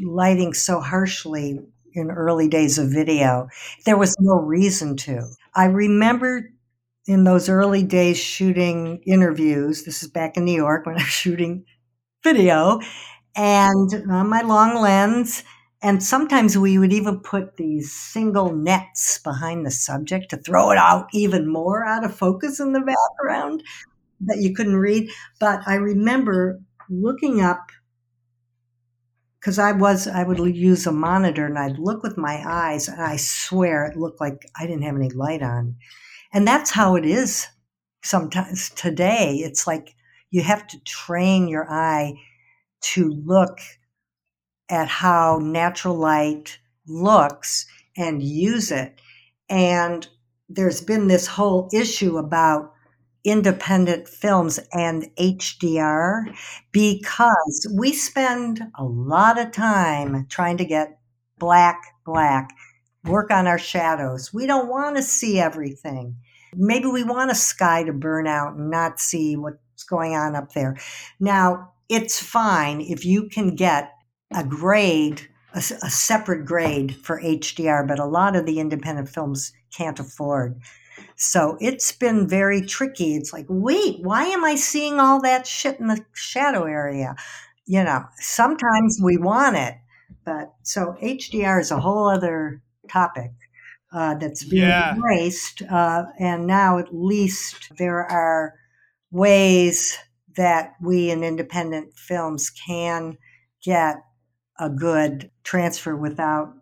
lighting so harshly in early days of video. There was no reason to. I remember in those early days shooting interviews. This is back in New York when I was shooting video and on my long lens. And sometimes we would even put these single nets behind the subject to throw it out even more out of focus in the background that you couldn't read. But I remember looking up because I was I would use a monitor and I'd look with my eyes and I swear it looked like I didn't have any light on. And that's how it is sometimes today. It's like you have to train your eye to look at how natural light looks and use it. And there's been this whole issue about independent films and HDR because we spend a lot of time trying to get black, black. Work on our shadows. We don't want to see everything. Maybe we want a sky to burn out and not see what's going on up there. Now, it's fine if you can get a grade, a, a separate grade for HDR, but a lot of the independent films can't afford. So it's been very tricky. It's like, wait, why am I seeing all that shit in the shadow area? You know, sometimes we want it, but so HDR is a whole other topic uh, that's being yeah. embraced. Uh, and now at least there are ways that we in independent films can get a good transfer without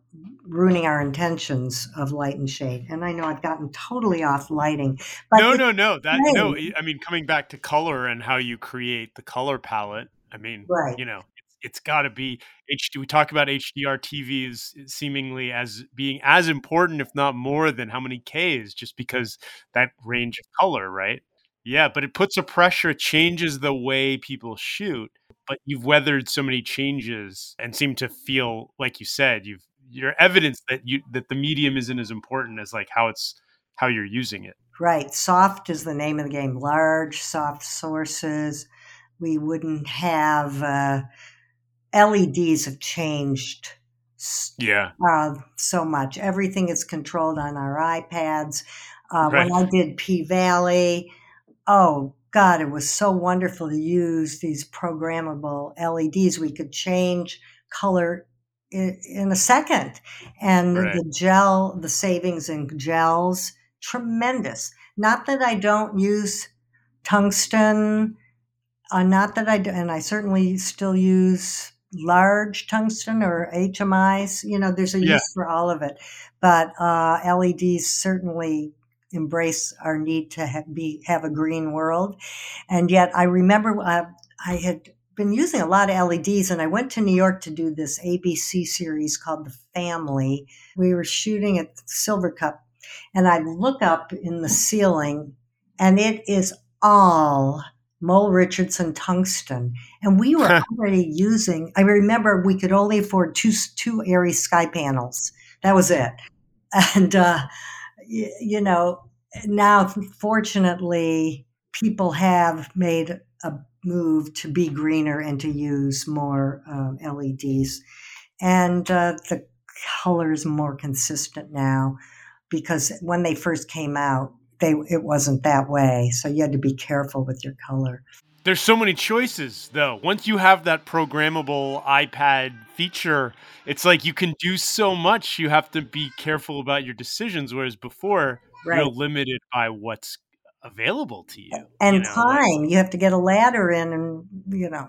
ruining our intentions of light and shade. And I know I've gotten totally off lighting. But no, no, no. That no. I mean, coming back to color and how you create the color palette. I mean, right. you know, it's got to be HD. We talk about HDR TVs seemingly as being as important, if not more, than how many Ks, just because that range of color, right? Yeah, but it puts a pressure, changes the way people shoot. But you've weathered so many changes and seem to feel like you said you've your evidence that you that the medium isn't as important as like how it's how you're using it. Right. Soft is the name of the game. Large, soft sources. We wouldn't have. Uh, LEDs have changed yeah uh, so much. Everything is controlled on our iPads. Uh, right. When I did P Valley, oh God, it was so wonderful to use these programmable LEDs. We could change color in, in a second, and right. the gel, the savings in gels, tremendous. Not that I don't use tungsten. Uh, not that I do, and I certainly still use large tungsten or HMIs. You know, there's a yeah. use for all of it, but uh, LEDs certainly embrace our need to have, be have a green world. And yet, I remember uh, I had been using a lot of LEDs, and I went to New York to do this ABC series called The Family. We were shooting at Silvercup, and I look up in the ceiling, and it is all Mole Richardson tungsten, and we were already using. I remember we could only afford two two ARRI sky panels. That was it, and uh, y- you know now fortunately people have made a move to be greener and to use more um, LEDs, and uh, the color is more consistent now because when they first came out they it wasn't that way. So you had to be careful with your color. There's so many choices though. Once you have that programmable iPad feature, it's like you can do so much. You have to be careful about your decisions whereas before right. you're limited by what's available to you. And you know, time. Like, you have to get a ladder in and you know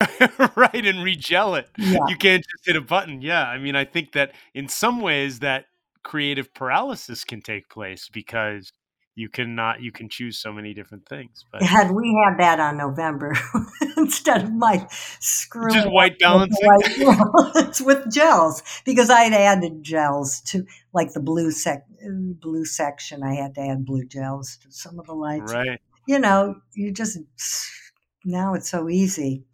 right and regel it yeah. you can't just hit a button yeah i mean i think that in some ways that creative paralysis can take place because you cannot you can choose so many different things. But had we had that on November instead of my screw just white balancing it's with gels because I had added gels to like the blue sec blue section. I had to add blue gels to some of the lights. Right. You know, you just now it's so easy.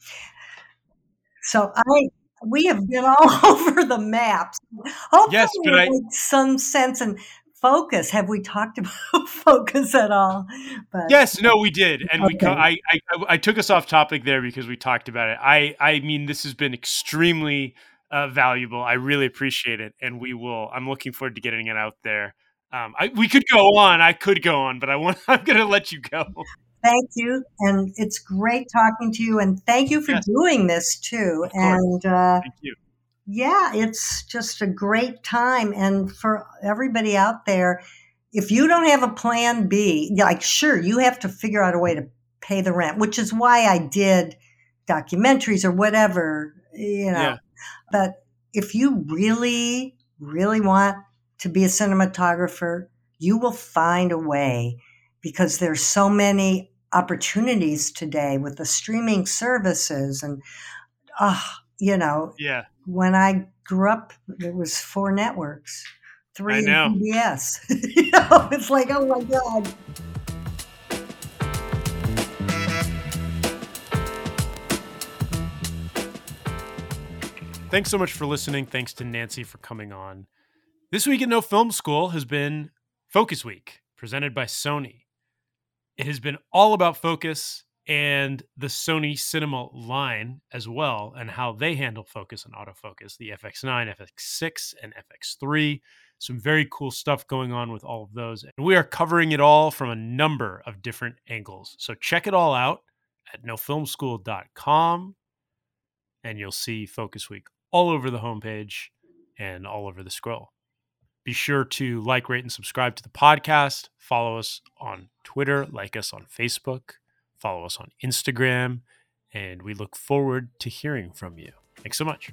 So I we have been all over the maps. Hopefully, yes, but I, some sense and focus. Have we talked about focus at all? But, yes, no, we did, and okay. we. I, I I took us off topic there because we talked about it. I I mean, this has been extremely uh, valuable. I really appreciate it, and we will. I'm looking forward to getting it out there. Um, I, we could go on. I could go on, but I want. I'm going to let you go. Thank you, and it's great talking to you, and thank you for yes. doing this too. And uh, thank you yeah, it's just a great time. And for everybody out there, if you don't have a plan B, like, sure, you have to figure out a way to pay the rent, which is why I did documentaries or whatever, you know. Yeah. But if you really, really want to be a cinematographer, you will find a way because there's so many opportunities today with the streaming services and, uh, you know, yeah when I grew up, there was four networks, three PBS. you know, it's like, oh my god. Thanks so much for listening. Thanks to Nancy for coming on. This week at No Film School has been Focus Week, presented by Sony. It has been all about focus and the Sony Cinema line as well, and how they handle focus and autofocus the FX9, FX6, and FX3. Some very cool stuff going on with all of those. And we are covering it all from a number of different angles. So check it all out at nofilmschool.com, and you'll see Focus Week all over the homepage and all over the scroll. Be sure to like, rate, and subscribe to the podcast. Follow us on Twitter, like us on Facebook, follow us on Instagram, and we look forward to hearing from you. Thanks so much.